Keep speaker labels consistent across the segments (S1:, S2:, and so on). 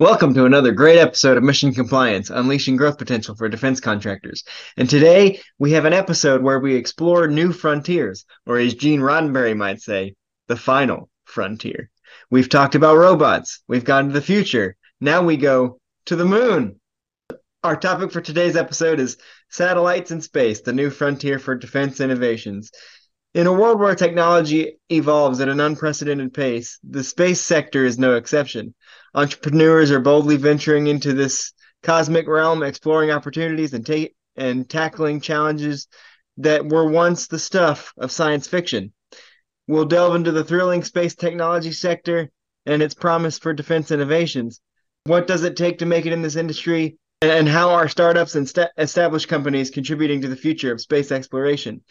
S1: Welcome to another great episode of Mission Compliance, unleashing growth potential for defense contractors. And today we have an episode where we explore new frontiers, or as Gene Roddenberry might say, the final frontier. We've talked about robots, we've gone to the future, now we go to the moon. Our topic for today's episode is satellites in space, the new frontier for defense innovations. In a world where technology evolves at an unprecedented pace, the space sector is no exception entrepreneurs are boldly venturing into this cosmic realm, exploring opportunities and ta- and tackling challenges that were once the stuff of science fiction. We'll delve into the thrilling space technology sector and its promise for defense innovations. What does it take to make it in this industry, and how are startups and st- established companies contributing to the future of space exploration?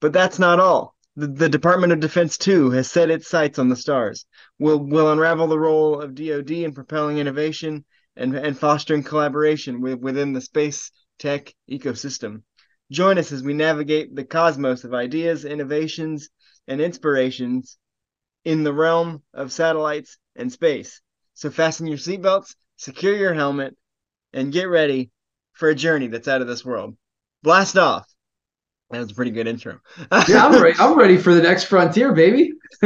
S1: But that's not all. The, the Department of Defense, too, has set its sights on the stars. We'll, we'll unravel the role of DoD in propelling innovation and, and fostering collaboration with, within the space tech ecosystem. Join us as we navigate the cosmos of ideas, innovations, and inspirations in the realm of satellites and space. So fasten your seatbelts, secure your helmet, and get ready for a journey that's out of this world. Blast off! That was a pretty good intro.
S2: yeah, I'm ready. I'm ready for the next frontier, baby.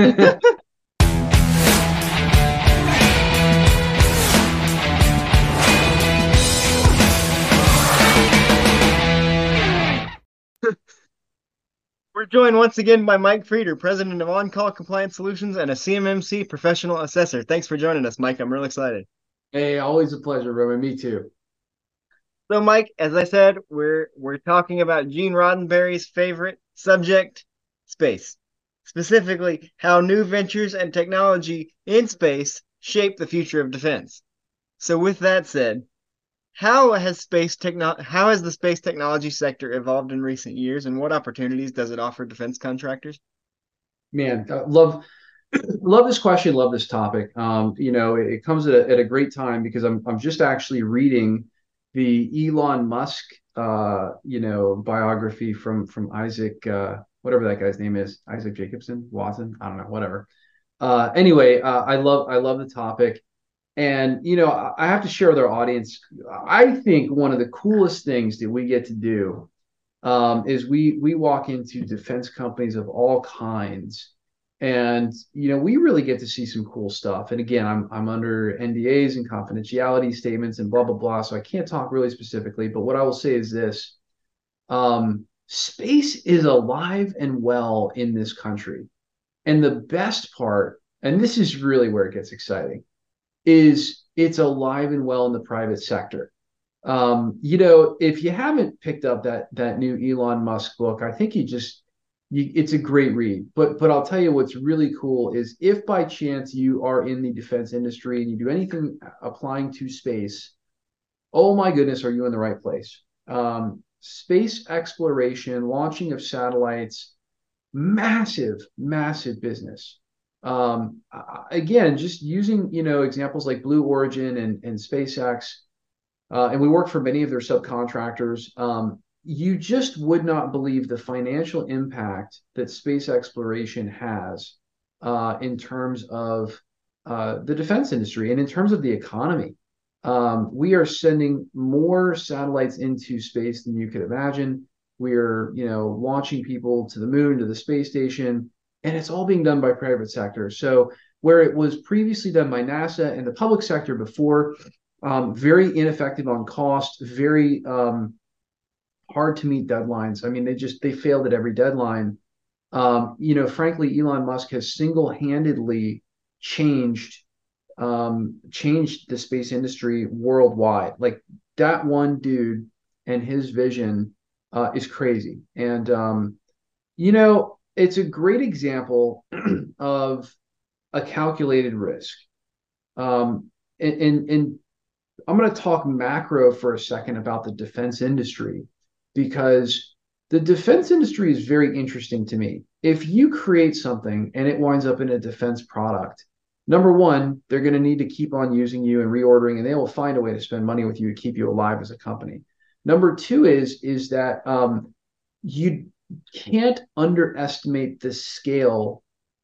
S1: We're joined once again by Mike Frieder, president of On Call Compliance Solutions and a CMMC professional assessor. Thanks for joining us, Mike. I'm real excited.
S2: Hey, always a pleasure, Roman. Me too.
S1: So, Mike, as I said, we're we're talking about Gene Roddenberry's favorite subject, space. Specifically, how new ventures and technology in space shape the future of defense. So, with that said, how has space techno- how has the space technology sector evolved in recent years, and what opportunities does it offer defense contractors?
S2: Man, uh, love love this question, love this topic. Um, you know, it, it comes at a, at a great time because I'm I'm just actually reading the Elon Musk, uh, you know, biography from from Isaac, uh, whatever that guy's name is, Isaac Jacobson, Watson, I don't know, whatever. Uh, anyway, uh, I love I love the topic, and you know, I have to share with our audience. I think one of the coolest things that we get to do um, is we we walk into defense companies of all kinds and you know we really get to see some cool stuff. And again i'm i'm under ndas and confidentiality statements and blah blah blah. So i can't talk really specifically but what i will say is this um, space is alive and well in this country. And the best part and this is really where it gets exciting is it's alive and well in the private sector. Um, you know if you haven't picked up that that new elon musk book i think you just you, it's a great read. But but I'll tell you what's really cool is if by chance you are in the defense industry and you do anything applying to space, oh my goodness, are you in the right place? Um, space exploration, launching of satellites, massive, massive business. Um, again, just using you know examples like Blue Origin and and SpaceX, uh, and we work for many of their subcontractors. Um, you just would not believe the financial impact that space exploration has uh, in terms of uh, the defense industry and in terms of the economy. Um, we are sending more satellites into space than you could imagine. We're, you know, launching people to the moon, to the space station, and it's all being done by private sector. So where it was previously done by NASA and the public sector before, um, very ineffective on cost, very um, hard to meet deadlines. I mean, they just they failed at every deadline. Um, you know, frankly, Elon Musk has single-handedly changed um, changed the space industry worldwide. Like that one dude and his vision uh, is crazy. And um, you know, it's a great example of a calculated risk. Um, and, and, and I'm going to talk macro for a second about the defense industry because the defense industry is very interesting to me. If you create something and it winds up in a defense product, number one, they're going to need to keep on using you and reordering, and they will find a way to spend money with you to keep you alive as a company. Number two is is that um, you can't underestimate the scale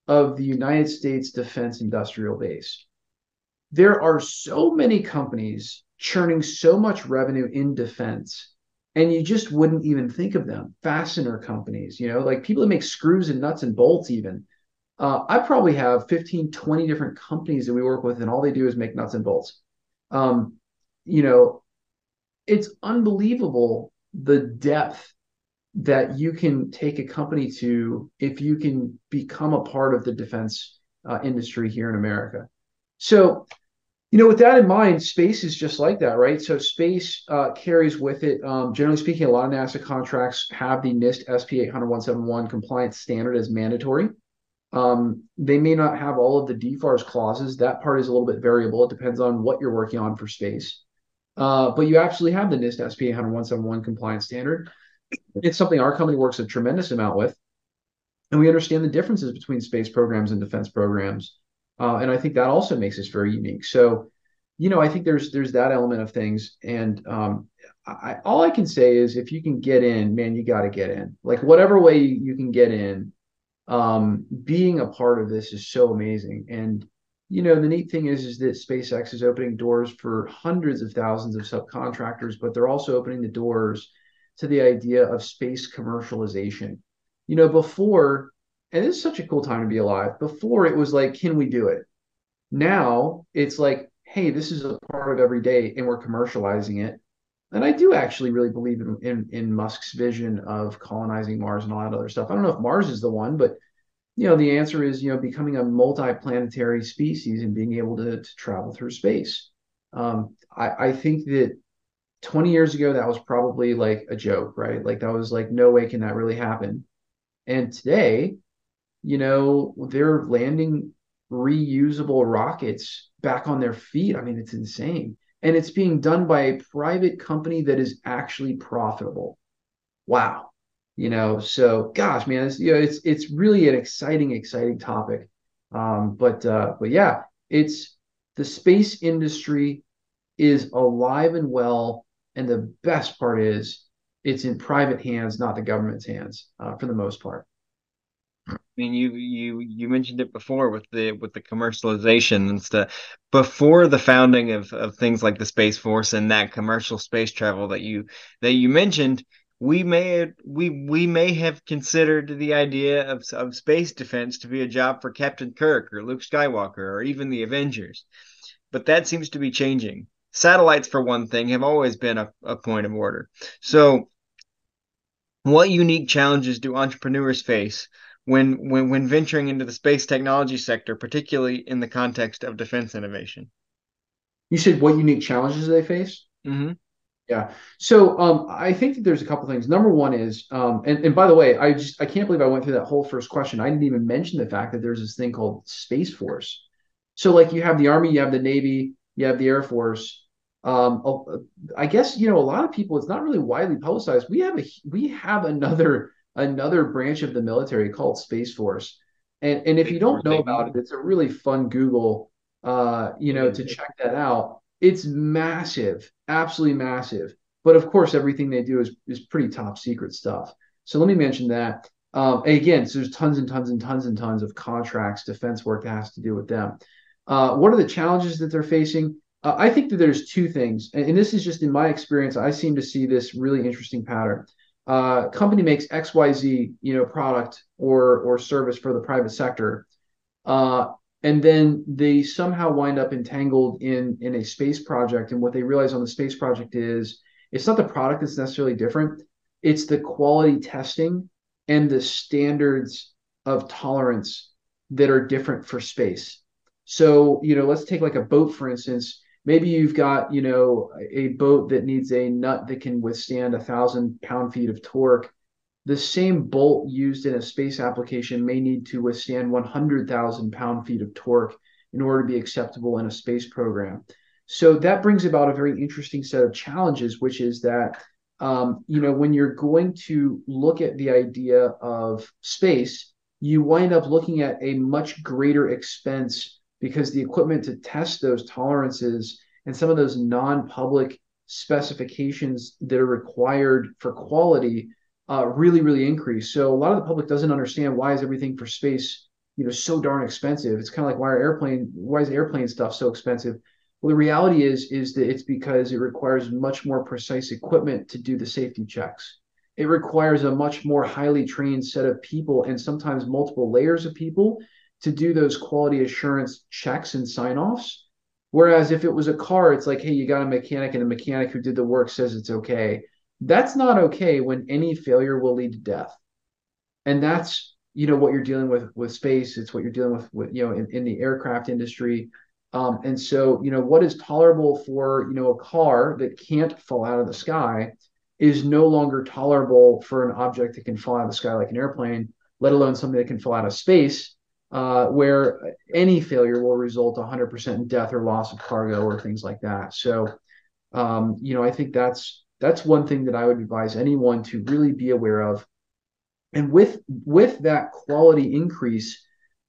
S2: of the United States defense industrial base. there are so many companies churning so much revenue in defense and you just wouldn't even think of them. Fastener companies you know like people that make screws and nuts and bolts even. Uh, i probably have 15 20 different companies that we work with and all they do is make nuts and bolts. Um, you know it's unbelievable the depth that you can take a company to if you can become a part of the defense uh, industry here in america. So you know, with that in mind, space is just like that, right? So space uh, carries with it, um, generally speaking, a lot of NASA contracts have the NIST SP 800-171 compliance standard as mandatory. Um, they may not have all of the DFARS clauses. That part is a little bit variable. It depends on what you're working on for space. Uh, but you absolutely have the NIST SP 800-171 compliance standard. It's something our company works a tremendous amount with. And we understand the differences between space programs and defense programs. Uh, and I think that also makes us very unique. So, you know, I think there's there's that element of things, and um, I, all I can say is if you can get in, man, you got to get in. Like whatever way you can get in, um, being a part of this is so amazing. And you know, the neat thing is is that SpaceX is opening doors for hundreds of thousands of subcontractors, but they're also opening the doors to the idea of space commercialization. You know, before and it's such a cool time to be alive. Before it was like, can we do it? Now it's like, hey, this is a part of every day, and we're commercializing it. And I do actually really believe in, in, in Musk's vision of colonizing Mars and all that other stuff. I don't know if Mars is the one, but you know, the answer is you know becoming a multi-planetary species and being able to, to travel through space. Um, I, I think that 20 years ago that was probably like a joke, right? Like that was like no way can that really happen. And today, you know, they're landing reusable rockets back on their feet. I mean, it's insane. And it's being done by a private company that is actually profitable. Wow. You know, so gosh, man, it's you know, it's it's really an exciting, exciting topic. Um, but uh, but yeah, it's the space industry is alive and well, and the best part is it's in private hands, not the government's hands, uh, for the most part.
S1: I mean, you you you mentioned it before with the with the commercialization and stuff. Before the founding of of things like the Space Force and that commercial space travel that you that you mentioned, we may we we may have considered the idea of of space defense to be a job for Captain Kirk or Luke Skywalker or even the Avengers, but that seems to be changing. Satellites, for one thing, have always been a, a point of order. So, what unique challenges do entrepreneurs face when when when venturing into the space technology sector, particularly in the context of defense innovation.
S2: You said what unique challenges they face?
S1: Mm-hmm.
S2: Yeah. So um, I think that there's a couple things. Number one is, um, and, and by the way, I just I can't believe I went through that whole first question. I didn't even mention the fact that there's this thing called Space Force. So like you have the Army, you have the Navy, you have the Air Force. Um, I guess you know a lot of people. It's not really widely publicized. We have a we have another another branch of the military called Space Force. And, and if you don't know about it, it's a really fun Google, uh, you know, to check that out. It's massive, absolutely massive. But of course, everything they do is, is pretty top secret stuff. So let me mention that. Um, again, so there's tons and tons and tons and tons of contracts, defense work that has to do with them. Uh, what are the challenges that they're facing? Uh, I think that there's two things, and, and, this is just in my experience. I seem to see this really interesting pattern uh, company makes XYZ, you know, product or or service for the private sector, uh, and then they somehow wind up entangled in in a space project. And what they realize on the space project is it's not the product that's necessarily different; it's the quality testing and the standards of tolerance that are different for space. So, you know, let's take like a boat, for instance maybe you've got you know a boat that needs a nut that can withstand a thousand pound feet of torque the same bolt used in a space application may need to withstand 100,000 pound feet of torque in order to be acceptable in a space program. So that brings about a very interesting set of challenges, which is that um, you know when you're going to look at the idea of space, you wind up looking at a much greater expense because the equipment to test those tolerances and some of those non-public specifications that are required for quality uh, really really increase so a lot of the public doesn't understand why is everything for space you know so darn expensive. It's kind of like why are airplane why is airplane stuff so expensive? Well, the reality is is that it's because it requires much more precise equipment to do the safety checks. It requires a much more highly trained set of people and sometimes multiple layers of people to do those quality assurance checks and sign offs. Whereas if it was a car, it's like, hey, you got a mechanic, and the mechanic who did the work says it's okay. That's not okay when any failure will lead to death. And that's you know what you're dealing with with space. It's what you're dealing with with you know in, in the aircraft industry. Um, and so you know what is tolerable for you know a car that can't fall out of the sky is no longer tolerable for an object that can fall out of the sky like an airplane, let alone something that can fall out of space uh, where any failure will result 100% in death or loss of cargo or things like that. So, um, you know, I think that's that's one thing that I would advise anyone to really be aware of. And with with that quality increase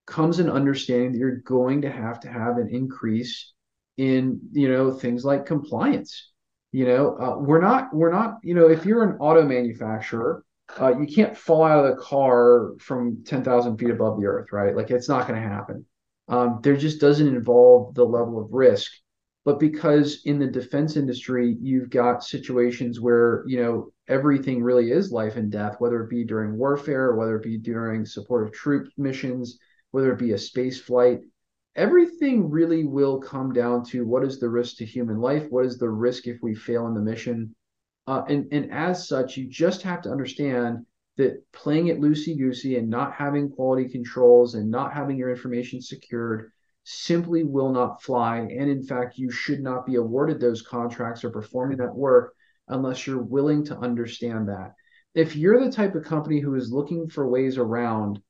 S2: comes an understanding that you're going to have to have an increase in you know things like compliance. You know, uh, we're not we're not you know if you're an auto manufacturer uh, you can't fall out of the car from 10,000 feet above the earth, right? Like it's not going to happen. Um, there just doesn't involve the level of risk. But because in the defense industry, you've got situations where, you know, everything really is life and death, whether it be during warfare, whether it be during support of troop missions, whether it be a space flight, everything really will come down to what is the risk to human life? What is the risk if we fail in the mission? Uh, and, and as such, you just have to understand that playing it loosey goosey and not having quality controls and not having your information secured simply will not fly. And in fact, you should not be awarded those contracts or performing that work unless you're willing to understand that. If you're the type of company who is looking for ways around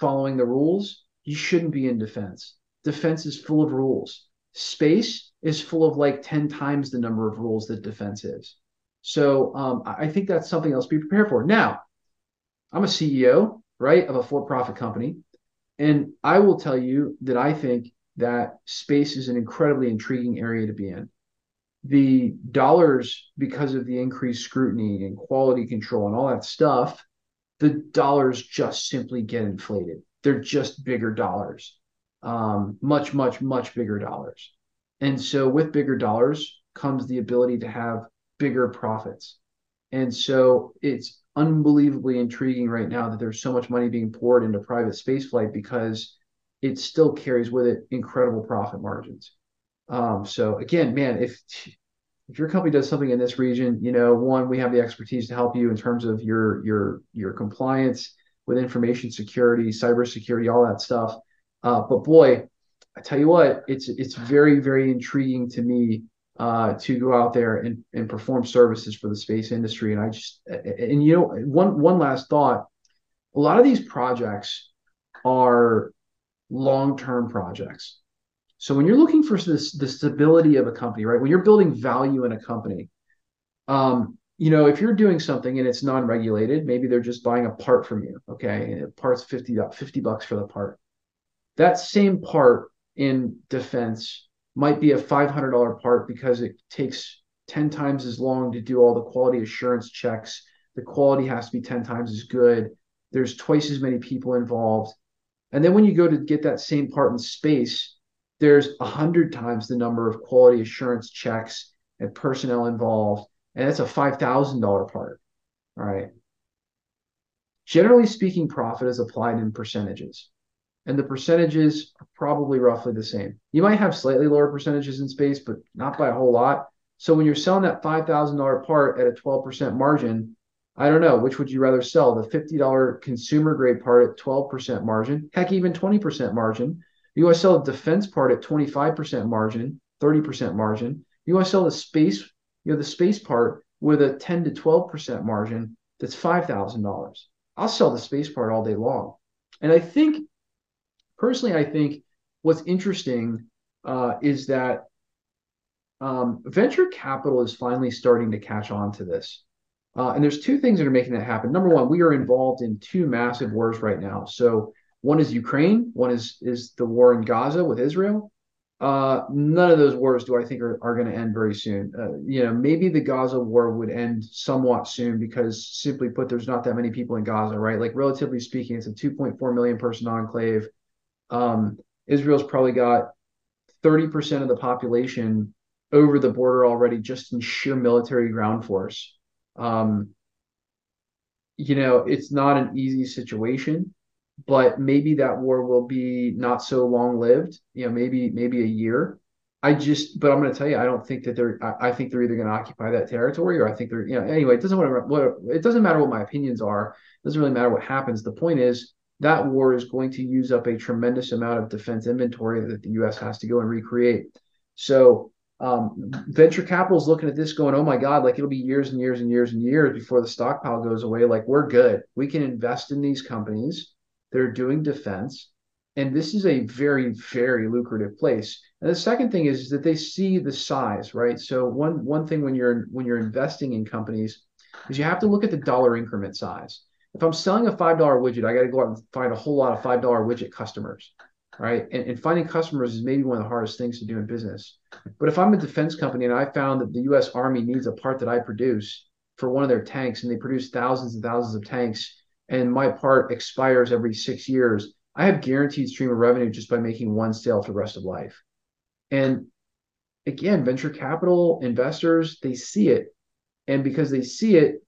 S2: following the rules, you shouldn't be in defense. Defense is full of rules. Space is full of like 10 times the number of rules that defense is. So um, I think that's something else to be prepared for. Now, I'm a CEO, right, of a for profit company. And I will tell you that I think that space is an incredibly intriguing area to be in. The dollars, because of the increased scrutiny and quality control and all that stuff, the dollars just simply get inflated. They're just bigger dollars, um, much, much, much bigger dollars. And so with bigger dollars comes the ability to have bigger profits. And so it's unbelievably intriguing right now that there's so much money being poured into private spaceflight because it still carries with it incredible profit margins. Um, so again, man, if if your company does something in this region, you know, one, we have the expertise to help you in terms of your your your compliance with information security, cybersecurity, all that stuff. Uh, but boy, I tell you what, it's it's very very intriguing to me uh, to go out there and, and perform services for the space industry. And I just and you know one one last thought, a lot of these projects are long term projects. So when you're looking for this the stability of a company, right? When you're building value in a company, um, you know, if you're doing something and it's non-regulated, maybe they're just buying a part from you. Okay, parts 50, 50 bucks for the part. That same part in defense might be a $500 part because it takes 10 times as long to do all the quality assurance checks. The quality has to be 10 times as good. There's twice as many people involved. And then when you go to get that same part in space, there's 100 times the number of quality assurance checks and personnel involved. And that's a $5,000 part. All right. Generally speaking, profit is applied in percentages and the percentages are probably roughly the same. You might have slightly lower percentages in space, but not by a whole lot. So when you're selling that $5,000 part at a 12% margin, I don't know, which would you rather sell? The $50 consumer grade part at 12% margin, heck, even 20% margin. You want to sell the defense part at 25% margin, 30% margin. You want to sell the space, you know, the space part with a 10 to 12% margin that's $5,000. I'll sell the space part all day long. And I think personally, I think what's interesting uh, is that um, venture capital is finally starting to catch on to this. Uh, and there's two things that are making that happen. Number one, we are involved in two massive wars right now. So one is Ukraine, one is is the war in Gaza with Israel. uh, none of those wars do I think are, are going to end very soon. Uh, you know, maybe the Gaza war would end somewhat soon because simply put, there's not that many people in Gaza, right? Like relatively speaking, it's a 2.4 million person enclave. Um, Israel's probably got 30% of the population over the border already just in sheer military ground force. Um, you know, it's not an easy situation but maybe that war will be not so long lived. You know, maybe maybe a year. I just, but I'm going to tell you, I don't think that they're. I, I think they're either going to occupy that territory, or I think they're. You know, anyway, it doesn't matter what it doesn't matter what my opinions are. It doesn't really matter what happens. The point is that war is going to use up a tremendous amount of defense inventory that the U.S. has to go and recreate. So um, venture capital is looking at this going, oh my God, like it'll be years and years and years and years before the stockpile goes away. Like we're good. We can invest in these companies they're doing defense. And this is a very, very lucrative place. And the second thing is, is that they see the size, right? So one one thing when you're when you're investing in companies is you have to look at the dollar increment size. If I'm selling a five dollar widget, I got to go out and find a whole lot of five dollar widget customers, right? And, and finding customers is maybe one of the hardest things to do in business. But if I'm a defense company and I found that the U.S. Army needs a part that I produce for one of their tanks, and they produce thousands and thousands of tanks, and my part expires every six years, I have guaranteed stream of revenue just by making one sale for the rest of life. And again, venture capital investors, they see it. And because they see it,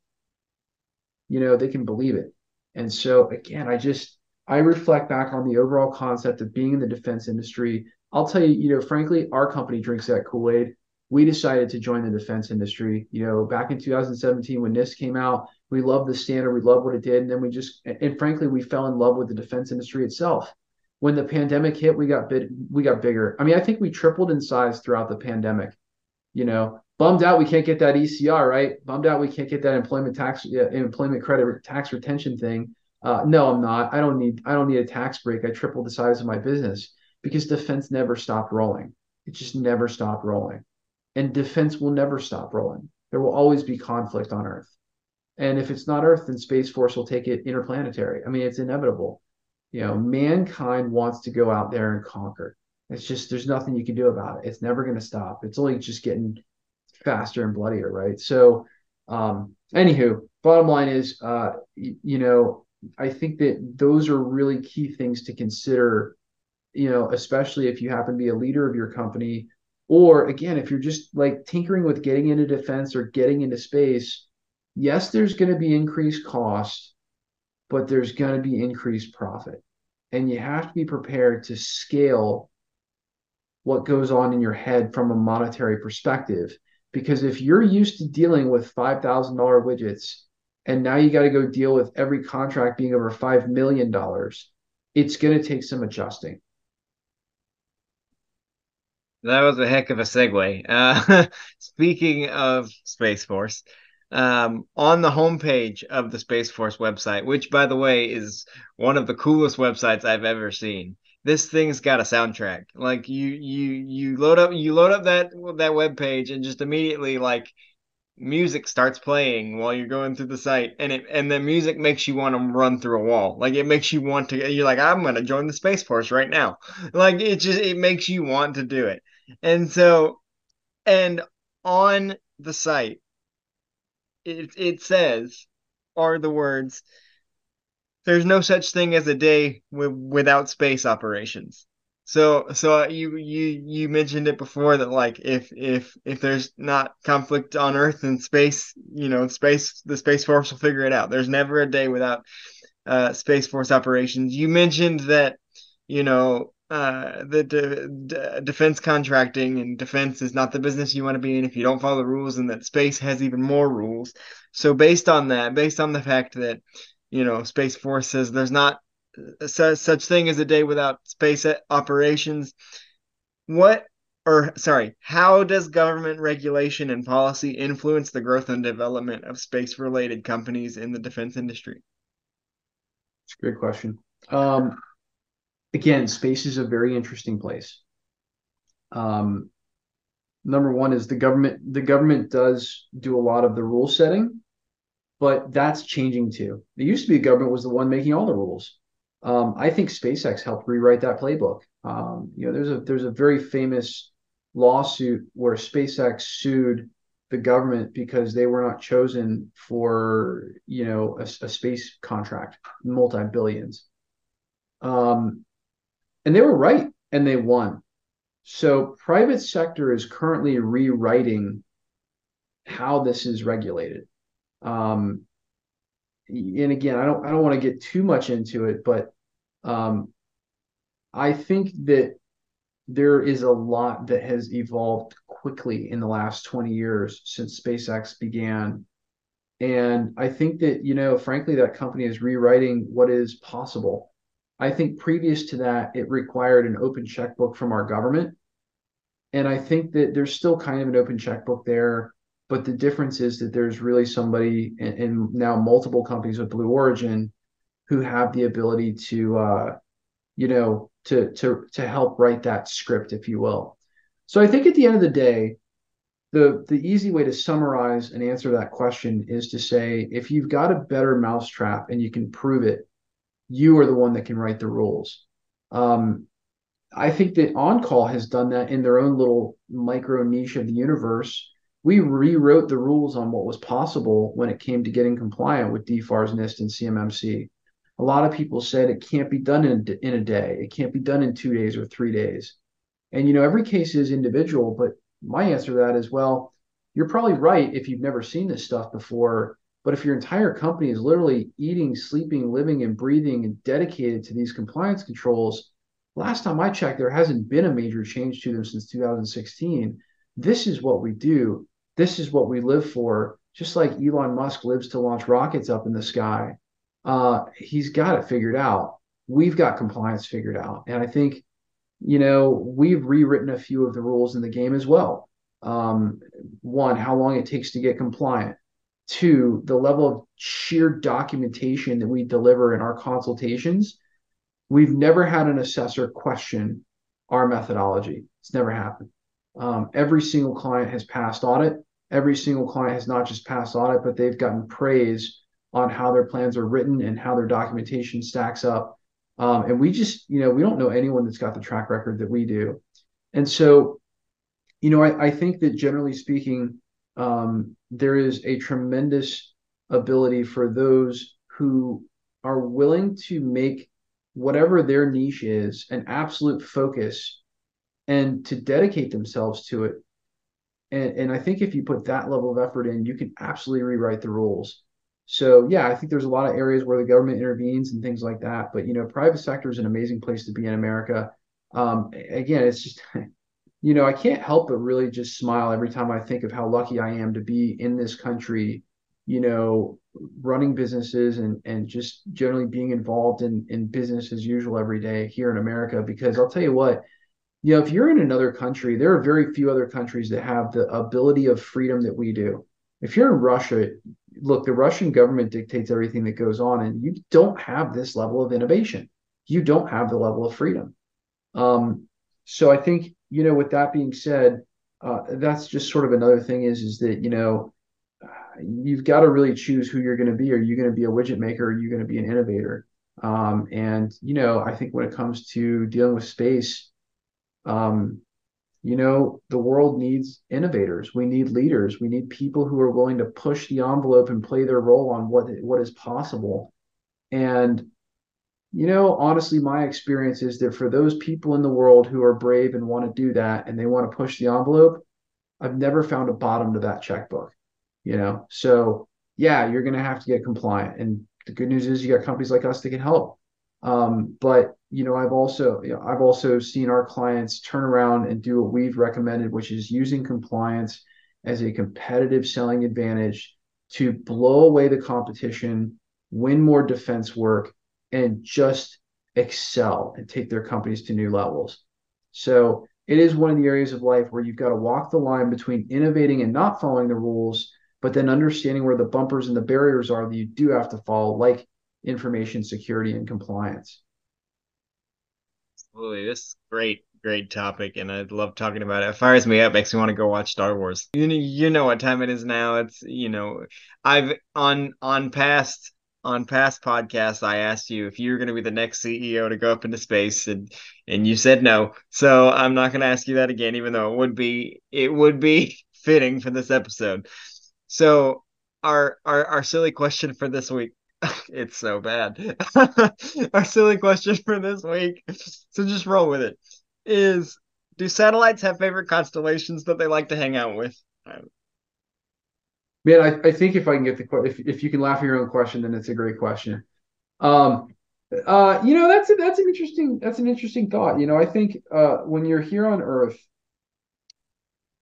S2: you know, they can believe it. And so again, I just I reflect back on the overall concept of being in the defense industry. I'll tell you, you know, frankly, our company drinks that Kool-Aid. We decided to join the defense industry. You know, back in 2017 when NIST came out, we loved the standard, we loved what it did, and then we just and frankly we fell in love with the defense industry itself. When the pandemic hit, we got big, we got bigger. I mean, I think we tripled in size throughout the pandemic. You know, bummed out we can't get that ECR right. Bummed out we can't get that employment tax, employment credit tax retention thing. Uh, no, I'm not. I don't need. I don't need a tax break. I tripled the size of my business because defense never stopped rolling. It just never stopped rolling, and defense will never stop rolling. There will always be conflict on Earth. And if it's not Earth, then Space Force will take it interplanetary. I mean, it's inevitable. You know, mankind wants to go out there and conquer. It's just there's nothing you can do about it. It's never going to stop. It's only just getting faster and bloodier, right? So, um, anywho, bottom line is, uh, you, you know, I think that those are really key things to consider. You know, especially if you happen to be a leader of your company, or again, if you're just like tinkering with getting into defense or getting into space yes, there's going to be increased cost, but there's going to be increased profit. And you have to be prepared to scale what goes on in your head from a monetary perspective. Because if you're used to dealing with $5,000 widgets and now you got to go deal with every contract being over $5 million, it's going to take some adjusting.
S1: That was a heck of a segue. Uh, speaking of Space Force, um, on the homepage of the Space Force website, which, by the way, is one of the coolest websites I've ever seen. This thing's got a soundtrack. Like you, you, you load up, you load up that that web page, and just immediately, like, music starts playing while you're going through the site, and it and the music makes you want to run through a wall. Like it makes you want to. You're like, I'm gonna join the Space Force right now. Like it just it makes you want to do it. And so, and on the site it, it says are the words there's no such thing as a day w- without space operations. So so you you you mentioned it before that like if if if there's not conflict on earth and space you know space the space force will figure it out. There's never a day without uh space force operations. You mentioned that you know uh, the de- defense contracting and defense is not the business you want to be in if you don't follow the rules, and that space has even more rules. So, based on that, based on the fact that you know Space Force says there's not su- such thing as a day without space operations, what or sorry, how does government regulation and policy influence the growth and development of space related companies in the defense industry?
S2: It's a great question. Um, again, space is a very interesting place. Um, number one is the government. The government does do a lot of the rule setting, but that's changing too. It used to be government was the one making all the rules. Um, I think SpaceX helped rewrite that playbook. Um, you know, there's a there's a very famous lawsuit where SpaceX sued the government because they were not chosen for you know a, a space contract, multi billions. Um, and they were right, and they won. So private sector is currently rewriting how this is regulated. Um, and again, I don't I don't want to get too much into it, but um, I think that there is a lot that has evolved quickly in the last 20 years since SpaceX began. And I think that, you know, frankly, that company is rewriting what is possible. I think previous to that, it required an open checkbook from our government. And I think that there's still kind of an open checkbook there. But the difference is that there's really somebody, and now multiple companies with Blue Origin, who have the ability to, uh, you know, to to to help write that script, if you will. So I think at the end of the day, the the easy way to summarize and answer that question is to say if you've got a better mousetrap and you can prove it, you are the one that can write the rules. Um, I think that OnCall has done that in their own little micro niche of the universe. We rewrote the rules on what was possible when it came to getting compliant with DFARS, NIST, and CMMC a lot of people said it can't be done in, in a day. It can't be done in two days or three days. And, you know, every case is individual, but my answer to that is, well, you're probably right if you've never seen this stuff before. But if your entire company is literally eating, sleeping, living, and breathing and dedicated to these compliance controls, last time I checked, there hasn't been a major change to them since 2016. This is what we do. This is what we live for. Just like Elon Musk lives to launch rockets up in the sky uh, he's got it figured out. We've got compliance figured out. And I think, you know, we've rewritten a few of the rules in the game as well. Um, one, how long it takes to get compliant. Two, the level of sheer documentation that we deliver in our consultations. We've never had an assessor question our methodology. It's never happened. Um, every single client has passed audit. Every single client has not just passed audit, but they've gotten praise on how their plans are written and how their documentation stacks up. Um, and we just, you know, we don't know anyone that's got the track record that we do. And so, you know, I, I think that generally speaking, um, there is a tremendous ability for those who are willing to make whatever their niche is an absolute focus and to dedicate themselves to it. And, and I think if you put that level of effort in, you can absolutely rewrite the rules. So yeah, I think there's a lot of areas where the government intervenes and things like that. But you know, private sector is an amazing place to be in America. Um, again, it's just you know, I can't help but really just smile every time I think of how lucky I am to be in this country, you know, running businesses and and just generally being involved in in business as usual every day here in America. Because I'll tell you what, you know, if you're in another country, there are very few other countries that have the ability of freedom that we do. If you're in Russia, look, the Russian government dictates everything that goes on, and you don't have this level of innovation. You don't have the level of freedom. Um, so I think you know, with that being said, uh, that's just sort of another thing is is that you know you've got to really choose who you're going to be. Are you going to be a widget maker? Are you going to be an innovator? Um, and you know, I think when it comes to dealing with space, um, you know, the world needs innovators. We need leaders. We need people who are willing to push the envelope and play their role on what what is possible. And you know, honestly, my experience is that for those people in the world who are brave and want to do that and they want to push the envelope, I've never found a bottom to that checkbook. You know, so yeah, you're going to have to get compliant. And the good news is you got companies like us that can help. Um, but you know, I've also you know, I've also seen our clients turn around and do what we've recommended, which is using compliance as a competitive selling advantage to blow away the competition, win more defense work, and just excel and take their companies to new levels. So it is one of the areas of life where you've got to walk the line between innovating and not following the rules, but then understanding where the bumpers and the barriers are that you do have to follow, like information security and compliance.
S1: Absolutely. This is great, great topic, and I love talking about it. It fires me up, makes me want to go watch Star Wars. You know, you know what time it is now. It's you know, I've on on past on past podcasts, I asked you if you were going to be the next CEO to go up into space, and and you said no. So I'm not going to ask you that again, even though it would be it would be fitting for this episode. So our our our silly question for this week. it's so bad. our silly question for this week. So just roll with it. Is do satellites have favorite constellations that they like to hang out with?
S2: Man, I, I think if I can get the if if you can laugh at your own question, then it's a great question. Um, uh, you know, that's a, that's an interesting that's an interesting thought. You know, I think uh, when you're here on Earth,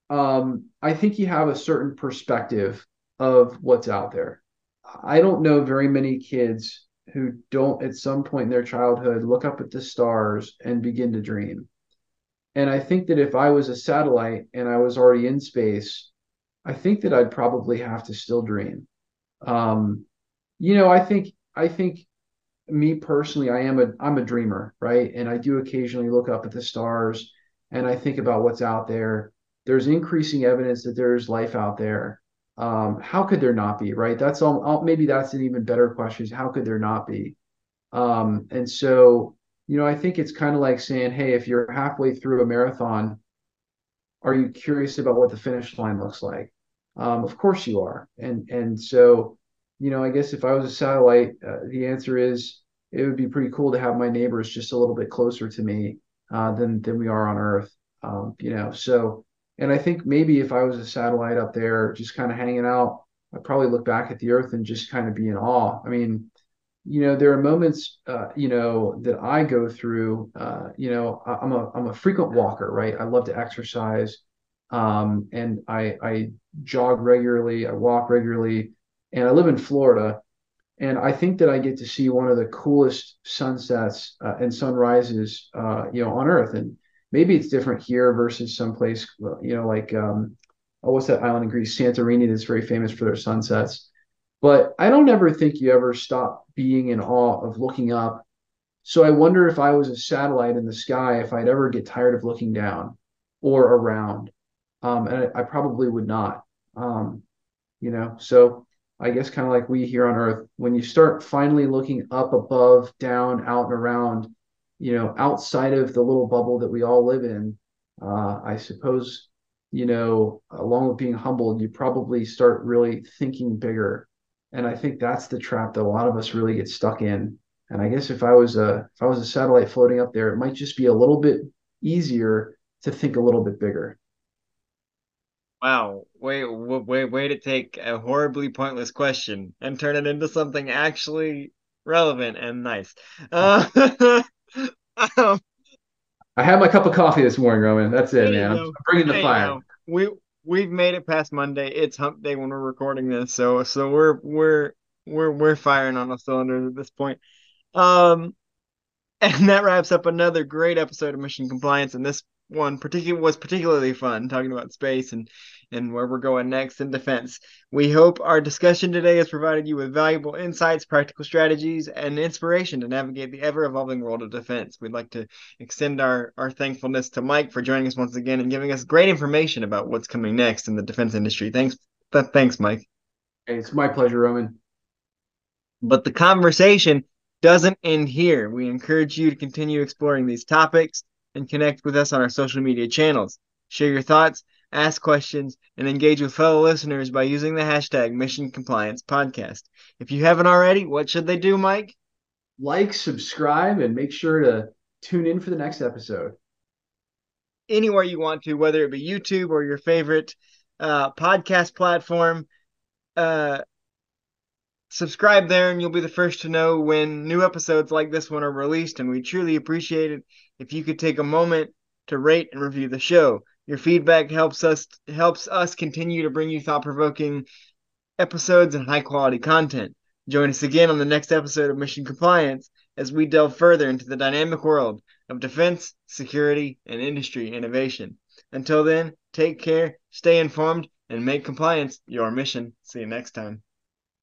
S2: um, I think you have a certain perspective of what's out there. I don't know very many kids who don't at some point in their childhood look up at the stars and begin to dream. And I think that if I was a satellite and I was already in space, I think that I'd probably have to still dream. Um, you know, I think I think me personally, I am a I'm a dreamer, right? And I do occasionally look up at the stars and I think about what's out there. There's increasing evidence that there's life out there. Um, how could there not be, right? That's all. Maybe that's an even better question: is how could there not be? Um, and so you know, I think it's kind of like saying, hey, if you're halfway through a marathon, are you curious about what the finish line looks like? Um, of course you are. And and so, you know, I guess if I was a satellite, uh, the answer is it would be pretty cool to have my neighbors just a little bit closer to me uh, than than we are on Earth. Um, you know, so and I think maybe if I was a satellite up there, just kind of hanging out, I'd probably look back at the Earth and just kind of be in awe. I mean, you know there are moments uh, you know that i go through uh, you know i'm a i'm a frequent walker right? I love to exercise um, and i i jog regularly i walk regularly and i live in florida. And i think that i get to see one of the coolest sunsets uh, and sunrises uh, you know on earth. And maybe it's different here versus someplace you know like um, oh what's that island in greece santorini that's very famous for their sunsets but I don't ever think you ever stop being in awe of looking up. So I wonder if I was a satellite in the sky, if I'd ever get tired of looking down or around. Um, and I, I, probably would not. Um, you know, so I guess kind of like we here on Earth, when you start finally looking up, above, down, out, and around, you know, outside of the little bubble that we all live in, uh, I suppose, you know, along with being humbled, you probably start really thinking bigger and I think that's the trap that a lot of us really get stuck in. And I guess if I was a if I was a satellite floating up there, it might just be a little bit easier to think a little bit bigger.
S1: Wow, way way way to take a horribly pointless question and turn it into something actually relevant and nice. Uh,
S2: um, I had my cup of coffee this morning, Roman. That's it, man. I'm bringing the fire.
S1: We we've made it past Monday. It's hump day when we're recording this, so so we're we're we're we're firing on a cylinder at this point. Um, and that wraps up another great episode of Mission Compliance. And this one particular was particularly fun talking about space and and where we're going next in defense. We hope our discussion today has provided you with valuable insights, practical strategies, and inspiration to navigate the ever evolving world of defense. We'd like to extend our, our thankfulness to Mike for joining us once again and giving us great information about what's coming next in the defense industry. Thanks, thanks, Mike.
S2: Hey, it's my pleasure, Roman.
S1: But the conversation doesn't end here. We encourage you to continue exploring these topics and connect with us on our social media channels. Share your thoughts, ask questions, and engage with fellow listeners by using the hashtag Mission Compliance Podcast. If you haven't already, what should they do, Mike?
S2: Like, subscribe, and make sure to tune in for the next episode.
S1: Anywhere you want to, whether it be YouTube or your favorite uh, podcast platform. Uh, subscribe there and you'll be the first to know when new episodes like this one are released and we truly appreciate it. If you could take a moment to rate and review the show. Your feedback helps us helps us continue to bring you thought-provoking episodes and high quality content. Join us again on the next episode of mission compliance as we delve further into the dynamic world of defense security and industry innovation. Until then take care stay informed and make compliance your mission. See you next time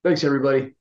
S2: Thanks, everybody.